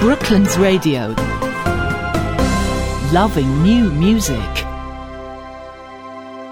Brooklands Radio. Loving new music.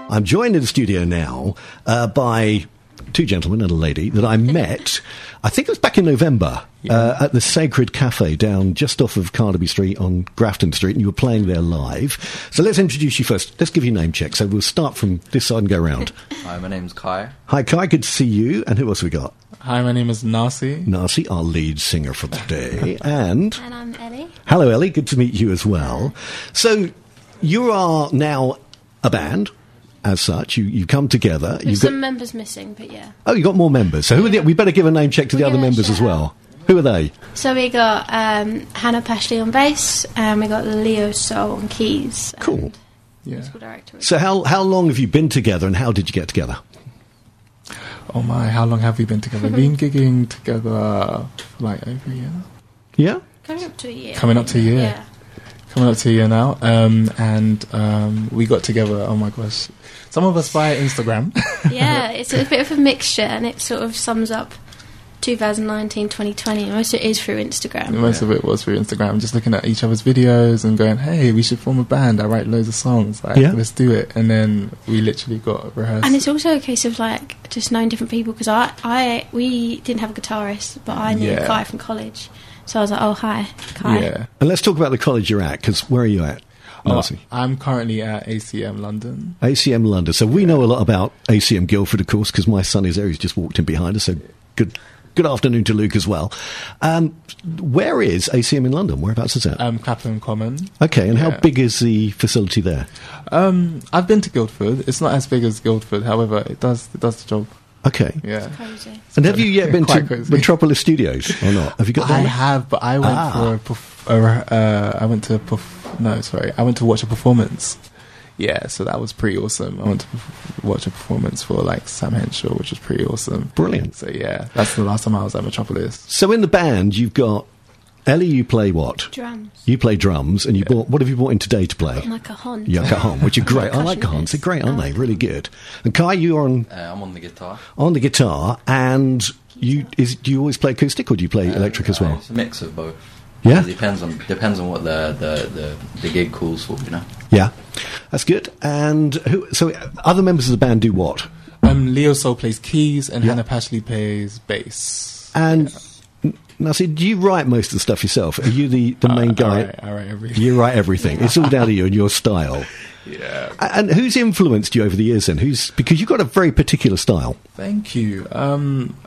I'm joined in the studio now uh, by two gentlemen and a lady that I met, I think it was back in November, uh, at the Sacred Cafe down just off of Carnaby Street on Ganton Street, and you were playing there live. So let's introduce you first. Let's give you a name check. So we'll start from this side and go round. Hi, my name's Kai. Hi, Kai, good to see you. And who else have we got? Hi, my name is Nasi. Nasi, our lead singer for today. and And I'm Ellie. hello, Ellie, good to meet you as well. So you are now a band. As such, you, you come together. There's You've got, some members missing, but yeah. Oh, you got more members. So who are the, we better give a name check to the We're other members as shout well. Who are they? So we got um, Hannah Pashley on bass, and we got Leo Soul on keys. Cool. and Yeah. Musical director. So how how long have you been together, and how did you get together? Oh my, how long have we been together? We've been gigging together for like over a year. Yeah. Coming up to a year. Coming up to a year. Yeah. Coming up to a year now. Um, and um, we got together, oh my gosh. Some of us via Instagram. yeah, it's a bit of a mixture, and it sort of sums up 2019, 2020. Most of it is through Instagram. Most of it was through Instagram, just looking at each other's videos and going, hey, we should form a band. I write loads of songs. Like, Yeah. let's do it. And then we literally got rehearsed. And it's also a case of like just knowing different people because I, I, we didn't have a guitarist, but I knew Yeah. Kai from college, so I was like, oh hi, Kai. yeah. And let's talk about the college you're at, because where are you at? Oh, I'm currently at ACM London. ACM London. So we know a lot about ACM Guildford, of course, because my son is there. He's just walked in behind us. So good. Good afternoon to Luke as well. Um, where is ACM in London? Whereabouts is that? Um, Clapham Common. okay, and how big is the facility there? Um, I've been to Guildford. It's not as big as Guildford, however, it does it does the job. Okay. Yeah. Cozy. And have you yet been to Quite crazy. Metropolis Studios or not? Have you got I that? have, but I went Ah. for a, perf- a uh, I went to a perf- no, sorry, I went to watch a performance. Yeah, so that was pretty awesome. I went to watch a performance for like Sam Henshaw, which was pretty awesome. Brilliant. So yeah, that's the last time I was at Metropolis. So in the band, you've got Ellie. You play what? Drums. You play drums, and you bought. What have you bought in today to play? Like a hon. Yeah, cajon, which are great. I like cajons. They're great, aren't they? Really good. And Kai, you're on Uh, I'm on the guitar. on the guitar, and you is do you always play acoustic or do you play electric as Uh, well? It's a mix of both. Yeah? It depends on depends on what the, the, the, the gig calls for, you know. Yeah, that's good. And who? So other members of the band do what? Um, Leo Soul plays keys and Yeah. Hannah Pashley plays bass. And n- now, see, do you write most of the stuff yourself? Are you the, the main Uh, guy? I write, I write everything. You write everything. It's all down to you and your style. Yeah. And who's influenced you over the years? Then who's because you've got a very particular style. Thank you. Um,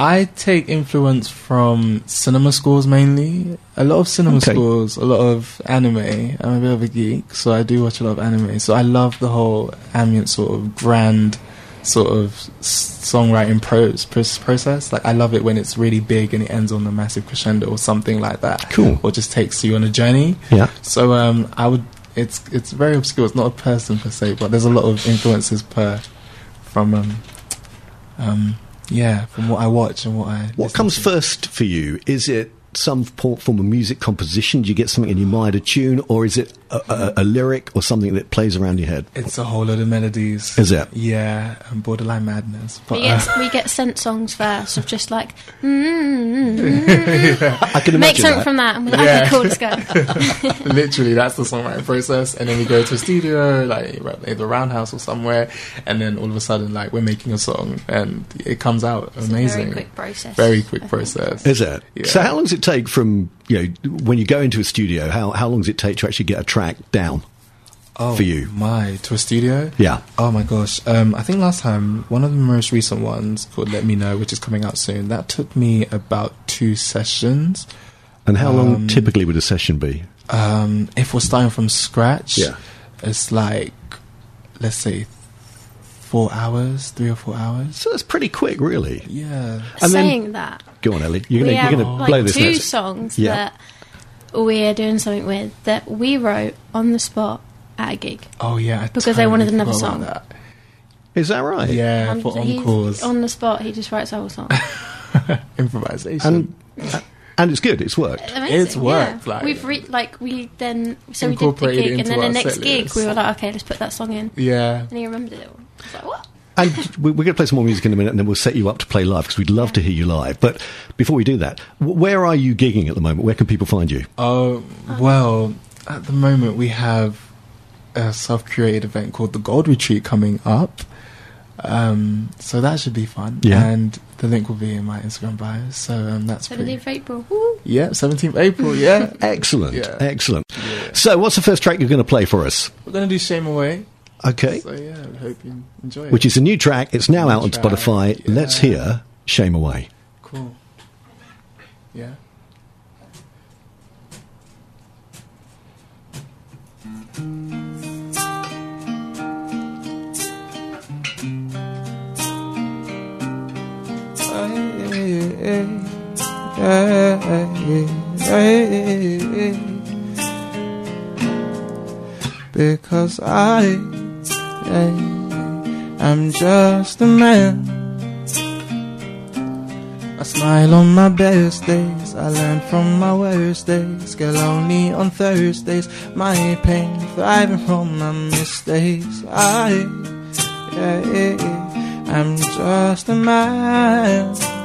I take influence from cinema scores mainly. A lot of cinema Okay. scores, a lot of anime. I'm a bit of a geek, so I do watch a lot of anime. So I love the whole ambient sort of grand sort of songwriting pros, process. Like I love it when it's really big and it ends on a massive crescendo or something like that. Cool. Or just takes you on a journey. Yeah. So um, I would. It's it's very obscure. It's not a person per se, but there's a lot of influences per from um, um, yeah, from what I watch and what I. What comes to. first for you? Is it some form of music composition? Do you get something in your mind, a tune, or is it a, a, a lyric or something that plays around your head? It's a whole lot of melodies. Is it? Yeah, and borderline madness. But We get, uh, we get sent songs first of just like, mm, I can make imagine something that. from that. And we're like, Yeah. okay, cool, let's go. literally, that's the songwriting process, and then we go to a studio, like either Roundhouse or somewhere, and then all of a sudden, like we're making a song, and it comes out It's a amazing. very quick process. Very quick process. Is it? Yeah. So how long does it take from you know when you go into a studio? How how long does it take to actually get a track down? oh, for you? My to a studio. Yeah. Oh my gosh. Um, I think last time one of the most recent ones called "Let Me Know," which is coming out soon. That took me about two sessions. And how long Um, typically would a session be? Um, if we're starting from scratch, Yeah. it's like let's say four hours, three or four hours. So that's pretty quick, really. Yeah. And then- Saying that, Go on, Ellie. You're gonna, have you're gonna like blow this two next. songs Yeah. that we're doing something with that we wrote on the spot at a gig. Oh yeah. I Because they wanted another song. about Is that right? Yeah, And for he's encores, on the spot, he just writes a whole song. improvisation. And uh, and it's good. It's worked. Amazing, It's worked, Yeah. like- We've re- like we then so we did the gig, and then the next gig list. we were like, okay, let's put that song in, yeah. and he remembered it. all. I was like, what? And we- we're going to play some more music in a minute, and then we'll set you up to play live because we'd love to hear you live. But before we do that, where are you gigging at the moment? Where can people find you? Oh, well, at the moment we have a self-curated event called the Gold Retreat coming up. Um, so that should be fun. Yeah. And the link will be in my Instagram bio. So um, that's pretty. 17th April. Woo. Yeah, 17th April, yeah. Excellent, Yeah. excellent. Yeah. So, what's the first track you're going to play for us? We're going to do Shame Away. Okay, So yeah, I hope you enjoy it. which is a new track. It's now New out on Spotify. yeah. Let's hear "Shame Away." Cool. Yeah. Because I am just a man. I smile on my best days. I learn from my worst days. Get lonely on Thursdays. My pain thriving from my mistakes. I yeah, am just a man.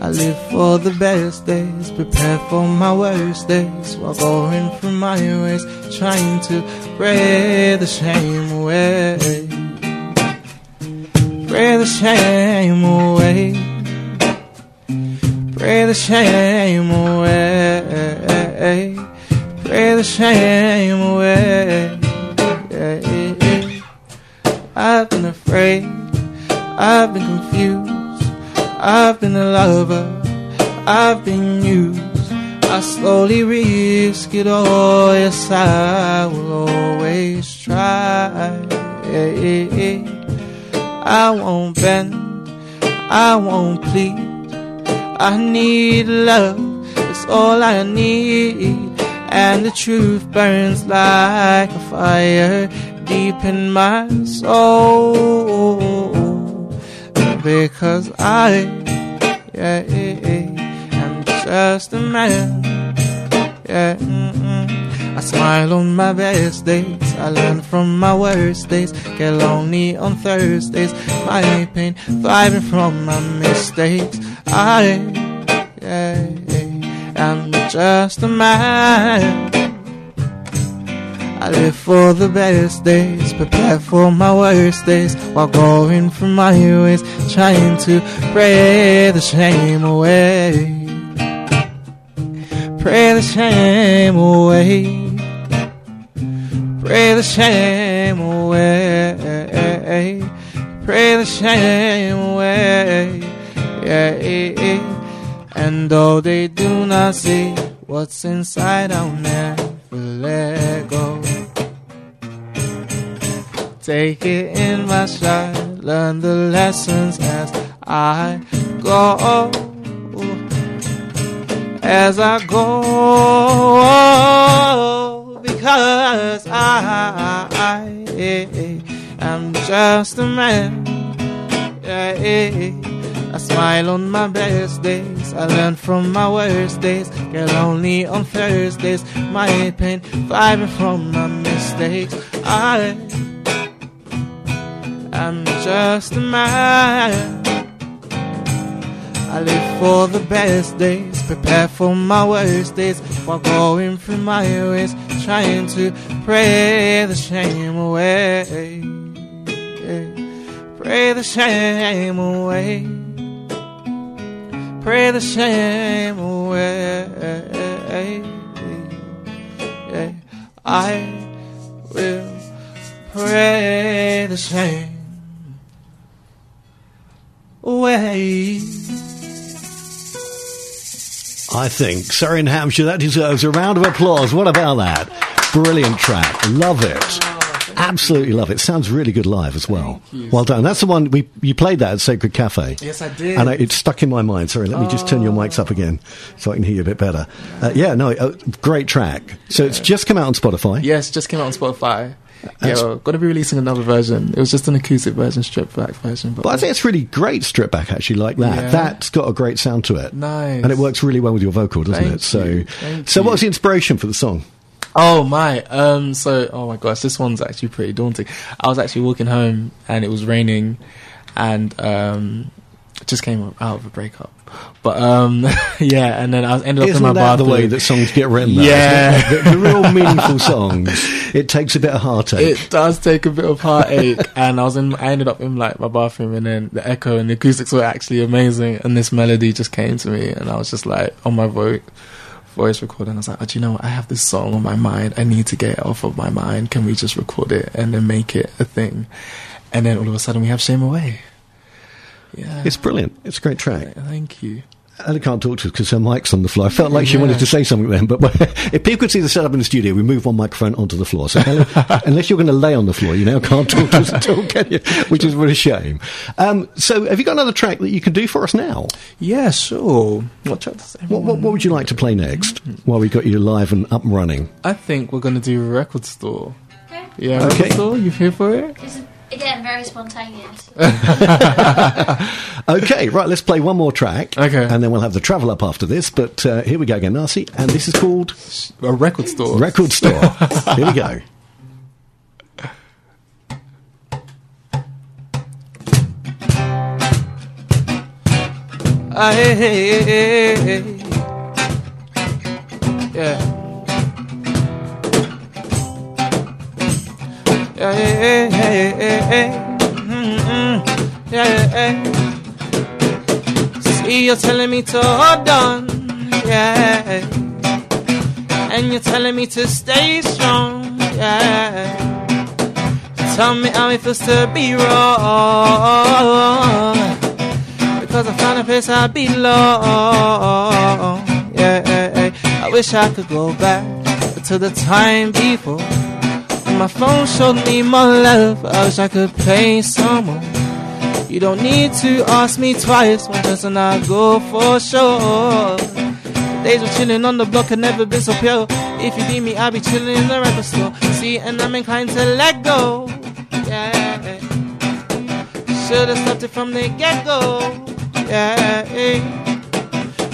I live for the best days, prepare for my worst days, while going through my ways, trying to pray the shame away. Pray the shame away. Pray the shame away. Pray the shame away. I've been afraid. I've been confused. I've been a lover. I've been used. I slowly risk it all. Yes, I will always try. I won't bend. I won't plead. I need love, it's all I need. And the truth burns like a fire deep in my soul. Because I yeah, am just a man. Yeah. I smile on my best days. I learn from my worst days. Get lonely on Thursdays. My pain thriving from my mistakes. I yeah, am just a man. I live for the best days, prepare for my worst days, while going through my ways, trying to pray the shame away. Pray the shame away. Pray the shame away. Pray the shame away. Yeah. And though they do not see what's inside, I'll never let go. Take it in my stride, learn the lessons as I go. As I go, because I, I am just a man. I smile on my best days. I learn from my worst days. Get lonely on Thursdays. My pain thriving from my mistakes. I am just a man. I live for the best days, prepare for my worst days, while going through my ways, trying to pray the shame away. Pray the shame away. Pray the shame away. I will pray the shame away. I think Surrey and Hampshire that deserves a round of applause. What about that? Brilliant track. Love it. Absolutely love it. Sounds really good live as well. Well done. That's the one we you played that at Sacred Cafe. Yes, I did. And I, it's stuck in my mind. Sorry, let me just turn your mics up again so I can hear you a bit better. Uh, yeah, no, uh, great track. So it's just come out on Spotify. Yes, just came out on Spotify. Yeah, That's- we're going to be releasing another version. It was just an acoustic version, stripped back version. But, But I think it's really great stripped back actually like that. Yeah. That's got a great sound to it. Nice. And it works really well with your vocal, doesn't Thank it? So. Thank So what was the inspiration for the song? Oh my! Um, so oh my gosh, this one's actually pretty daunting. I was actually walking home and it was raining, and um, just came out of a breakup. But um, yeah, and then I ended up Isn't in my that the way that songs get written? Though, Yeah. the, the real meaningful songs. It takes a bit of heartache. it does take a bit of heartache, and I was in. I ended up in like my bathroom, and then the echo and the acoustics were actually amazing, and this melody just came to me, and I was just like on my voice voice recording. I was like, oh, do you know what? I have this song on my mind. I need to get it off of my mind. Can we just record it and then make it a thing? And then all of a sudden we have Shame Away. Yeah. it's brilliant. It's a great track. Thank you. Anna can't talk to us because her mic's on the floor. I felt like she Yeah. wanted to say something then, but if people could see the setup in the studio, we move one microphone onto the floor. So Helen, unless you're going to lay on the floor, you now can't talk to us at all, can you? Which is really a shame. Um, so have you got another track that you can do for us now? Yeah, sure. What What, what, what would you like to play next while we got you live and up and running? I think we're gonna do a record store. Okay. Yeah, Okay. record store. You here for it? This is, again, very spontaneous. Okay, right, let's play one more track. Okay. And then we'll have the travel up after this. But uh, here we go again, Narcy. And this is called A record store. Record Store. here we go. Hey, hey, hey, hey, hey. Yeah. Yeah, yeah, yeah, yeah, yeah. Mm-hmm. Yeah, yeah, yeah. See, you're telling me to hold on, yeah. And you're telling me to stay strong, yeah. Tell me how it feels to be wrong. Because I found a place I belong. Yeah, I wish I could go back to the time before. My phone showed me my love. I wish I could play someone. You don't need to ask me twice. One person I go for sure. Days of chilling on the block have never been so pure. If you need me, I'll be chilling in the record store. See, and I'm inclined to let go. Yeah. Should've stopped it from the get go. Yeah.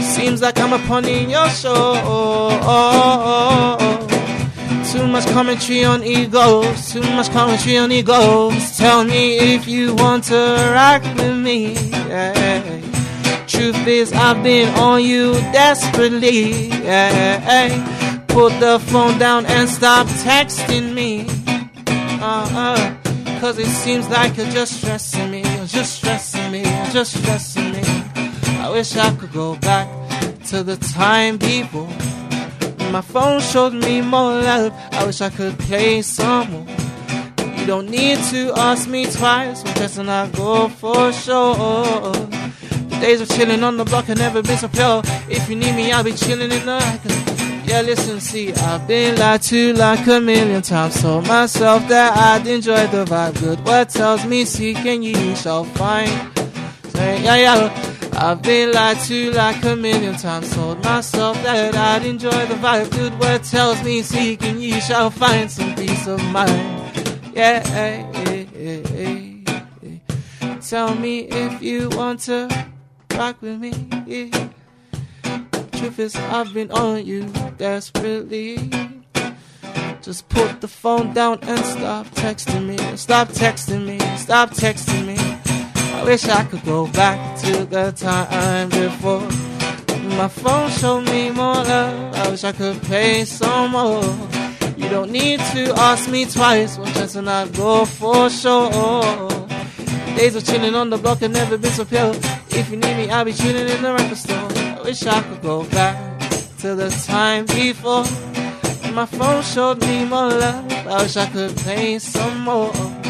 Seems like I'm upon in your show. Too much commentary on egos. Too much commentary on egos. Tell me if you want to rock with me. Yeah. Truth is, I've been on you desperately. Yeah. Put the phone down and stop texting me. Uh-uh. Cause it seems like you're just stressing me, you're just stressing me, you're just stressing me. I wish I could go back to the time before. My phone showed me more love. I wish I could play some more. You don't need to ask me twice. I'm just I go for sure. The days of chilling on the block have never been so pure. If you need me, I'll be chilling in the. Yeah, listen, see, I've been lied to like a million times. Told myself that I'd enjoy the vibe. Good what tells me, seek and ye shall find. Say, yeah, yeah. I've been lied to like a million times. Told myself that I'd enjoy the vibe. Good word tells me, seek and ye shall find some peace of mind. Yeah, tell me if you want to rock with me. Yeah. Truth is, I've been on you desperately. Just put the phone down and stop texting me. Stop texting me. Stop texting me. Wish I could go back to the time before. My phone showed me more love. I wish I could pay some more. You don't need to ask me twice. One chance and I go for sure. Days of chilling on the block have never been so pure. If you need me, I'll be chilling in the record store. I wish I could go back to the time before. My phone showed me more love. I wish I could play some more.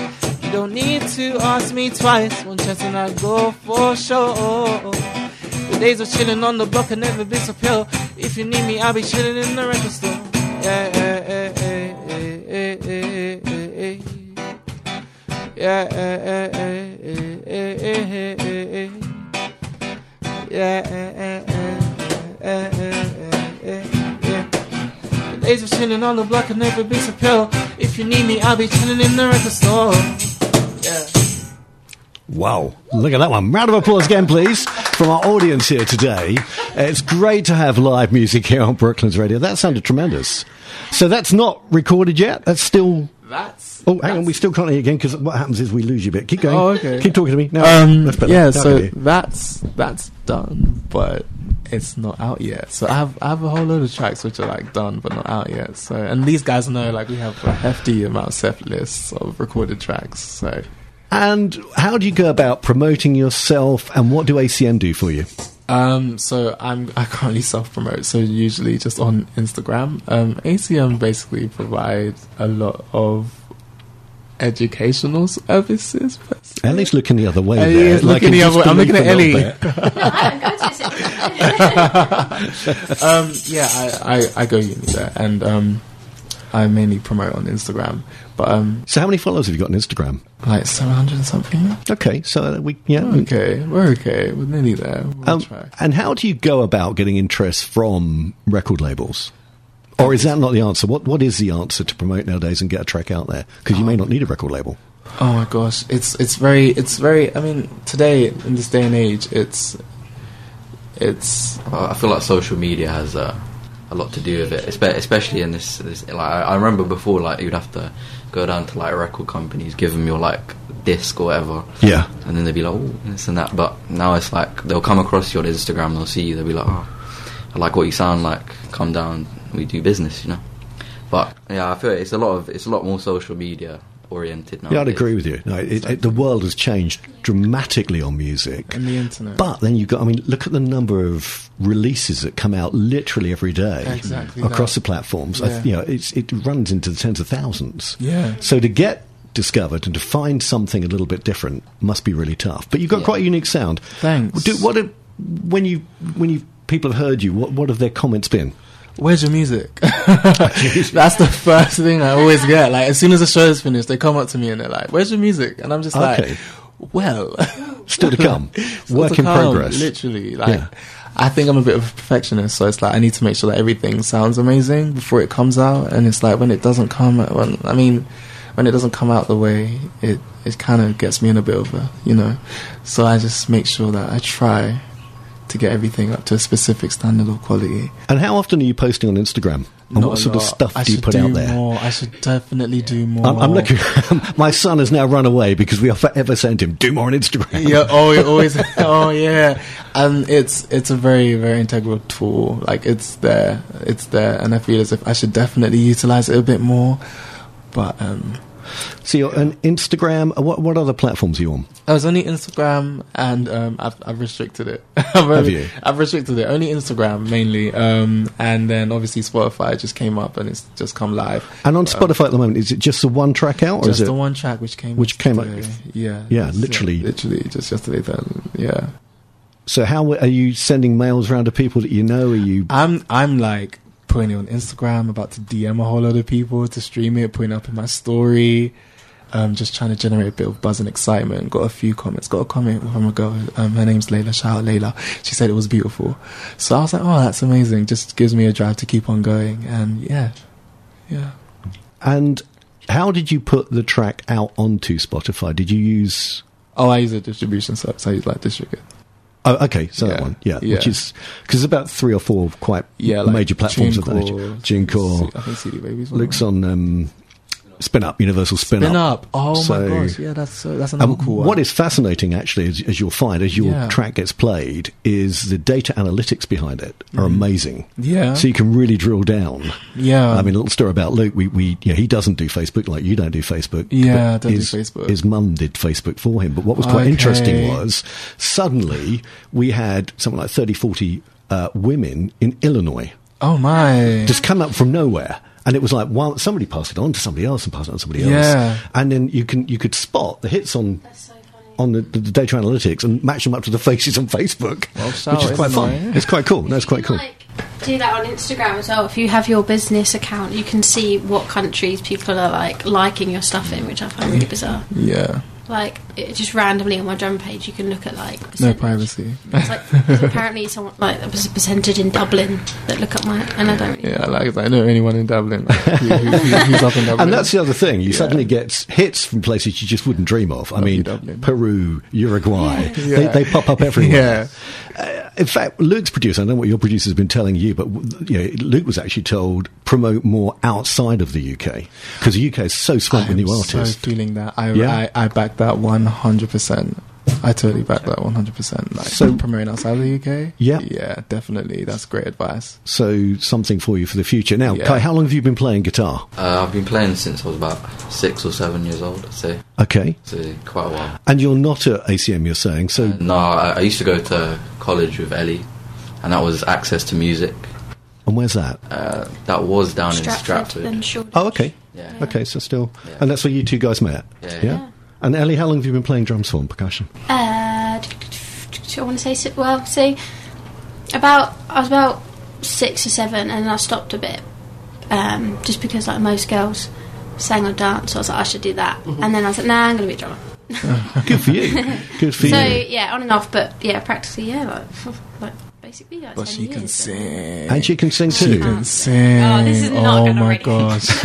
Don't need to ask me twice. One chance and I go for sure. The days of chilling on the block have never been so pure. If you need me, I'll be chilling in the record store. Yeah, yeah, yeah, yeah, yeah, yeah, yeah, yeah. Yeah, yeah, eh, yeah. The days of chilling on the block have never been so pure. If you need me, I'll be chilling in the record store. Yeah. Wow, look at that one. Round of applause again, please, from our audience here today. It's great to have live music here on Brooklands Radio. That sounded tremendous. So that's not recorded yet. That's still. That's. Oh, hang on. We still can't hear you again because what happens is we lose you a bit. Keep going. Oh, okay. Keep talking to me. No, Um, that's better. yeah, Now so can hear you. that's that's done, but it's not out yet. So I have I have a whole load of tracks which are like done but not out yet. So and these guys know like we have a hefty amount of set lists of recorded tracks. So And how do you go about promoting yourself and what do ACM do for you? um, so I'm I currently self promote. So usually just on Instagram. Um, ACM basically provides a lot of educational services. per se. Ellie's looking the other way. Ellie there, is like looking the other way. I'm looking at Ellie. No, I don't to it. um, yeah, I, I, I go uni there, and um, I mainly promote on Instagram. But um, So how many followers have you got on Instagram? like seven hundred and something. Okay, so we yeah. Okay, we're okay. We're nearly there. We'll Um, try. and how do you go about getting interest from record labels? Or is that not the answer? What What is the answer to promote nowadays and get a track out there? Because you may not need a record label. Oh my gosh, it's it's very it's very. I mean, today in this day and age, it's it's Well, I feel like social media has uh, a lot to do with it, especially in this. this like I I remember before, like you'd have to go down to like record companies, give them your like disc or whatever, Yeah. and then they'd be like, "Oh, this and that." But now it's like they'll come across you on Instagram, they'll see you, they'll be like, "Oh, I like what you sound like. Come down, we do business," you know. But yeah, I feel it's a lot of it's a lot more social media oriented now. Yeah, I'd agree with you. No, it, it, the world has changed dramatically on music. and the internet. But then you've got, I mean, look at the number of releases that come out literally every day Exactly across that. the platforms. I, Yeah. you know, it's, it runs into the tens of thousands. Yeah. So to get discovered and to find something a little bit different must be really tough. But you've got Yeah. quite a unique sound. Thanks. Do, what have, when you when you people have heard you, what what have their comments been? Where's your music? That's the first thing I always get. Like as soon as the show is finished, they come up to me and they're like, "Where's your music?" And I'm just Okay. like, "Well, Still to come. Still Work to in come, progress. Literally, like Yeah. I think I'm a bit of a perfectionist, so it's like I need to make sure that everything sounds amazing before it comes out. And it's like when it doesn't come, when, I mean, when it doesn't come out the way it it kind of gets me in a bit of a, you know. So I just make sure that I try to get everything up to a specific standard of quality. And how often are you posting on Instagram? And Not what sort of stuff I do you put do out there? More. I should definitely do more. I'm, I'm looking. My son has now run away because we are forever saying to him, "Do more on Instagram." yeah. Oh, always. oh, yeah. And it's it's a very very integral tool. Like it's there, it's there, and I feel as if I should definitely utilize it a bit more. But um, So you're on Instagram. uh, What what other platforms are you on? I was only Instagram, and um, I've I've restricted it. I've Have you? I've restricted it. Only Instagram mainly, um, and then obviously Spotify just came up and it's just come live. And on Spotify at the moment, is it just the one track out, or Just is it? the one track which came Which came yesterday. yeah Yeah, literally. literally just yesterday then yeah So how are you sending mails around to people that you know? Are you? I'm I'm like putting it on Instagram, about to DM a whole lot of people to stream it, putting it up in my story. Um, just trying to generate a bit of buzz and excitement. Got a few comments. Got a comment from a girl. Um, her name's Layla. Shout out Layla. She said it was beautiful. So I was like, oh, that's amazing. Just gives me a drive to keep on going. And yeah, yeah. And how did you put the track out onto Spotify? Did you use? Oh, I use a distribution service. I use like Distribute. Oh, okay, so that one, yeah, yeah. which is because there's about three or four quite Yeah, like major platforms of that. TuneCore, TuneCore, I think CD Babies. looks on um, Spinnup, Universal Spin, Spinnup. Oh So- my gosh. Yeah, that's uh, that's another Um, cool one. what is fascinating, actually, as, as you'll find, as your Yeah. track gets played, is the data analytics behind it are amazing. Mm-hmm. Yeah. So you can really drill down. Yeah. I mean, a little story about Luke. We, we, you know, he doesn't do Facebook like you don't do Facebook. Yeah, I don't do his, Facebook. His mum did Facebook for him. But what was quite Okay. interesting was suddenly we had something like 30, 40 uh, women in Illinois oh my. just come up from nowhere. And it was like one, somebody passed it on to somebody else and passed it on to somebody Yeah. else. And then you can you could spot the hits on so on the, the, the data analytics and match them up to the faces on Facebook, Well, shout which is quite fun. Illinois. It's quite cool. No, it's quite cool. Like, do that on Instagram as well. If you have your business account, you can see what countries people are like liking your stuff in, which I find really bizarre. yeah. Like it just randomly on my drum page you can look at like No privacy. It's like apparently someone like there was a percentage in Dublin that look at my and I don't. Yeah, like I know anyone in Dublin. Like, who, who, who- who's up in Dublin? And that's the other thing. You Yeah. suddenly get hits from places you just wouldn't dream of. I Lovely mean, Dublin. Peru, Uruguay. Yeah. They, they pop up everywhere. Yeah. Uh, in fact, Luke's producer, I don't know what your producer's been telling you, but you know, Luke was actually told promote more outside of the UK because the UK is so swamped with new artists. So feeling that. I, Yeah. I I back that one hundred percent. I totally back that one hundred percent. Like So- promoting outside of the UK. Yeah. yeah, definitely. That's great advice. So something for you for the future. Now, Yeah. Kai, how long have you been playing guitar? Uh, I've been playing since I was about six or seven years old. I'd say Okay. so quite a while. And you're not at ACM, you're saying. So, No, I, I used to go to college with Ellie, and that was access to music. and where's that? Uh, that was down in Stratford, Stratford. and Shoreditch. Oh, okay. Yeah. Okay, so still. Yeah. And that's where you two guys met? Yeah. Yeah. And Ellie, how long have you been playing drums for and percussion? Uh, I want to say well, see, about I was about six or seven, and I stopped a bit, um, just because like most girls sang or danced, so I was like I should do that, Mm-hmm. and then I was like, nah, I'm going to be a drummer. Good for you. Good for So you. So yeah, on and off, but yeah, practically yeah, like, like basically like But 10 she can sing. And she can sing She too. can sing. Oh, this is not oh my really- gosh.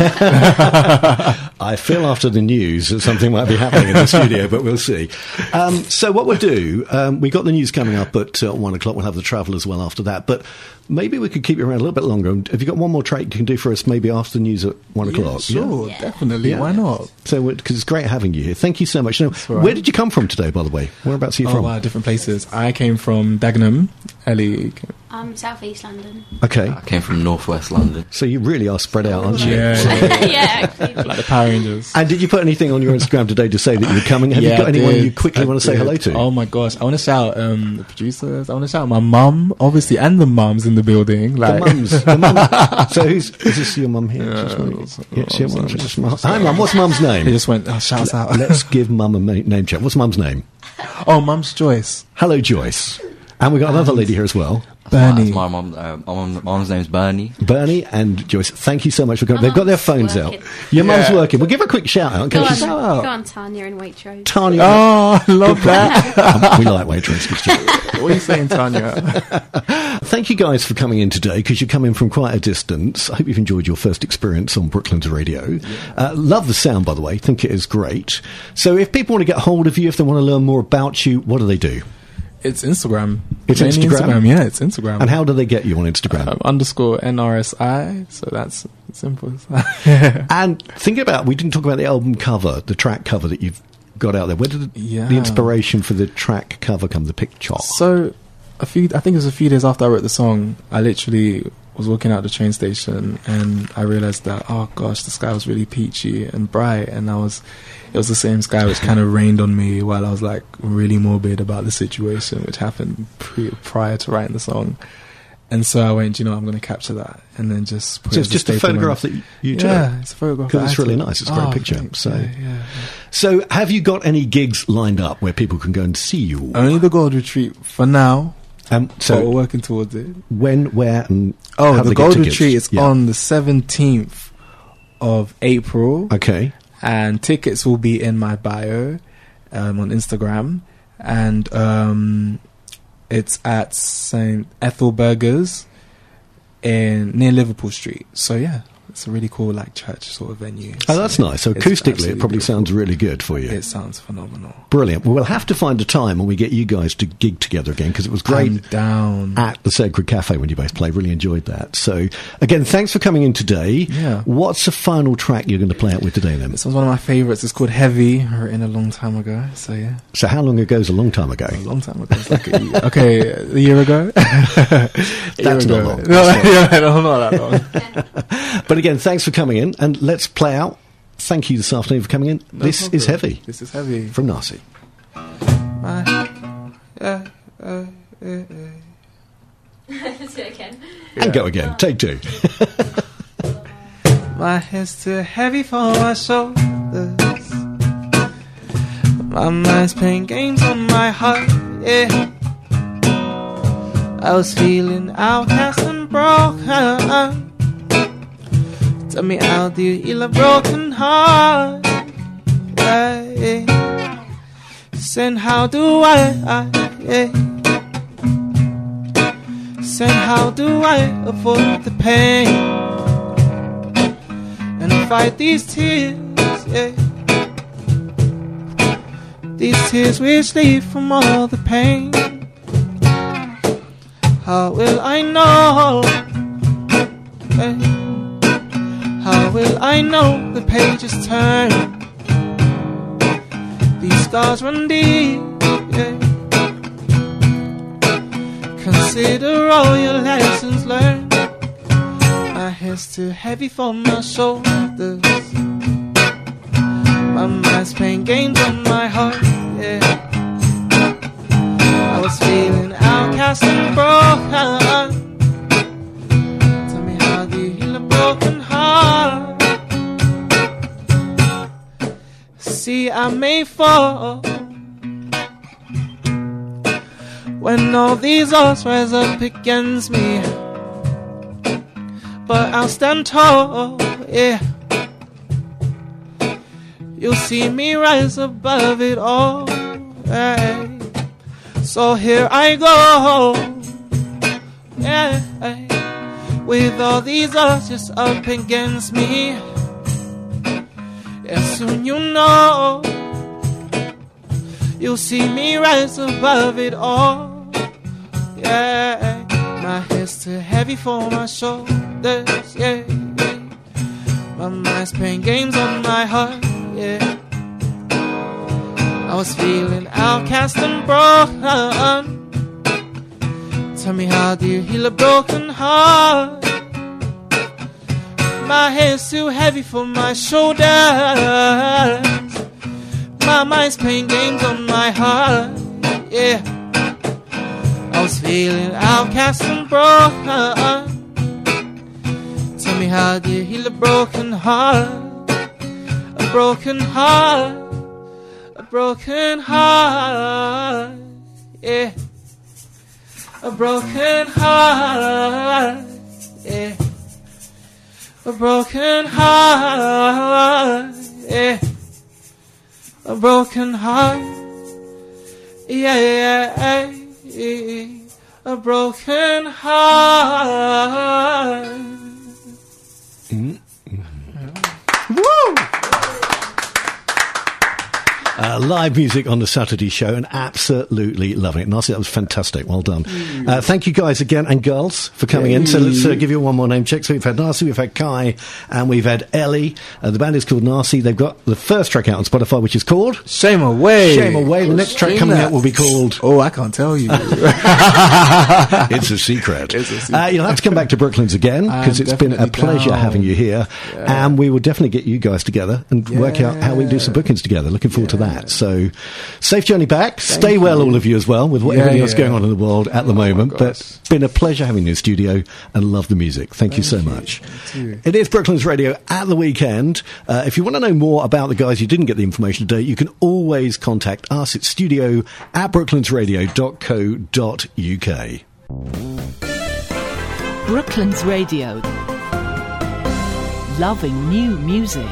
I feel after the news that something might be happening in the studio, but we'll see. Um, so what we'll do, um, we got the news coming up at uh, one o'clock. We'll have the travel as well after that. But maybe we could keep you around a little bit longer. Have you got one more track you can do for us? Maybe after the news at one Yeah, o'clock. sure, Yeah. definitely. Yeah. Why not? So because it's great having you here. Thank you so much. Now, all right. where did you come from today, by the way? Whereabouts are you Oh from? wow, different places. I came from Dagenham. Ellie. Came- I'm South East London. Okay. I came from northwest London. So you really are spread out, aren't you? Yeah, yeah, actually. like the Power Rangers. And did you put anything on your Instagram today to say that you're coming? Have you got I anyone did. you quickly I want to say hello to? Oh my gosh, I want to shout um, the producers. I want to shout my mum, obviously, and the mums in the building. The mums. The mum. So who's is this your mum here? Yeah, Just yeah, it's mum. Just mum. Hi, mum. What's mum's they name? just went, oh, shouts out. Let's give mum a ma- name check. What's mum's name? oh, mum's Joyce, Hello, Joyce. And we've got another lady here as well, Bernie. That's my mom. Uh, my mom. My mom's name's Bernie. Bernie and Joyce. Thank you so much for coming. My They've got their mum's phones out. working. Your mum's working. We'll give her a quick shout out. Go Okay, on, she's Shout out. go on, Tanya in Waitrose. Tanya. Oh, I love that. Um, we like waitress. it's true. what are you saying, Tanya? Thank you guys for coming in today because you're coming from quite a distance. I hope you've enjoyed your first experience on Brooklands radio. Uh, love the sound, by the way. Think it is great. So, if people want to get hold of you, if they want to learn more about you, what do they do? It's Instagram. It's Mainly Instagram? Yeah, it's Instagram. And how do they get you on Instagram? Um, underscore NRSI. So that's simple. and thinking about, we didn't talk about the album cover, the track cover that you've got out there. Where did the, Yeah. the inspiration for the track cover come? The picture. So, a few, I think it was a few days after I wrote the song, I literally was walking out the train station and I realized that, oh gosh, the sky was really peachy and bright. And I was, it was the same sky which kind of rained on me while I was like really morbid about the situation which happened pre- prior to writing the song. And so I went, you know, I'm going to capture that and then just put So it it's just a on- photograph that you took. Yeah, it's a photograph. 'Cause that it's really nice. It's a great Oh, picture. thanks. So- yeah, yeah. So, have you got any gigs lined up where people can go and see you? Only the gold retreat for now. Um, So but we're working towards it. when, where, and Oh, the gold retreat is Yeah. on the seventeenth of April, Okay. And tickets will be in my bio um, on Instagram, and um, it's at Saint Ethelburga's in near Liverpool Street. So yeah, it's a really cool like church sort of venue. Oh, So that's nice. So acoustically, it probably beautiful. sounds really good for you. It sounds phenomenal. Brilliant. Well, we'll have to find a time when we get you guys to gig together again because it was great I'm down. at the Sacred Cafe when you both played. Really enjoyed that. So, again, thanks for coming in today. Yeah. What's the final track you're going to play out with today then? This one's one of my favorites. It's called Heavy, written a long time ago. So yeah. So, how long ago is a long time ago? A long time ago. Like a year. okay, a year ago. A year That's not ago. long. No, yeah, no, not that long. But again, thanks for coming in and let's play out. Thank you this afternoon for coming in. No this is heavy This is heavy. from Nasi. My, uh, uh, uh, uh. Let's do it again. And go again. Take two. My head's too heavy for my shoulders. My mind's playing games on my heart, yeah. I was feeling outcast and broken. Tell me how do you heal a broken heart? Yeah, yeah. Saying how do I, I yeah. Saying how do I avoid the pain and fight these tears, yeah. These tears which leave from all the pain. How will I know? yeah. Will I know the pages turn? These scars run deep. Yeah. Consider all your lessons learned. My head's too heavy for my shoulders. My mind's playing games on my heart. Yeah. I was feeling outcast and broken. See, I may fall when all these odds rise up against me, but I'll stand tall. Yeah, you'll see me rise above it all. Hey. So here I go. Yeah, with all these odds just up against me. Yeah, soon um you know you'll see me rise above it all. Yeah, my head's too heavy for my shoulders. Yeah, yeah. my mind's playing games on my heart. Yeah. I was feeling outcast and broken. Tell me how do you heal a broken heart? My hands too heavy for my shoulders. My mind's playing games on my heart. Yeah. I was feeling outcast and broken. Tell me how you heal a broken heart? A broken heart a broken heart, yeah. A broken heart, yeah. A broken heart, yeah. A broken heart, yeah, yeah, yeah. A broken heart. Uh, live music on the Saturday show and absolutely loving it. Narcy, that was fantastic. Well done. Uh, thank you guys again and girls for coming in. So let's uh, give you one more name check. So we've had Narcy, we've had Kai, and we've had Ellie. Uh, the band is called Narcy. They've got the first track out on Spotify, which is called Shame away. Shame Away. The next track coming that. out will be called Oh, I can't tell you. It's a secret. It's a secret. Uh, you'll have to come back to Brooklands again because it's been a pleasure down. having you here. And we will definitely get you guys together and work out how we do some bookings together. Looking forward to that. So, safe journey back. Stay well, all of you as well, with what Yeah, everything else yeah. going on in the world at the Oh, my moment. gosh. But been a pleasure having you in the studio and love the music. Thank, you so much. It is Brooklands Radio at the weekend. Uh, if you want to know more about the guys who didn't get the information today, you can always contact us at studio at brooklandsradio.co.uk. Brooklands Radio. Loving new music.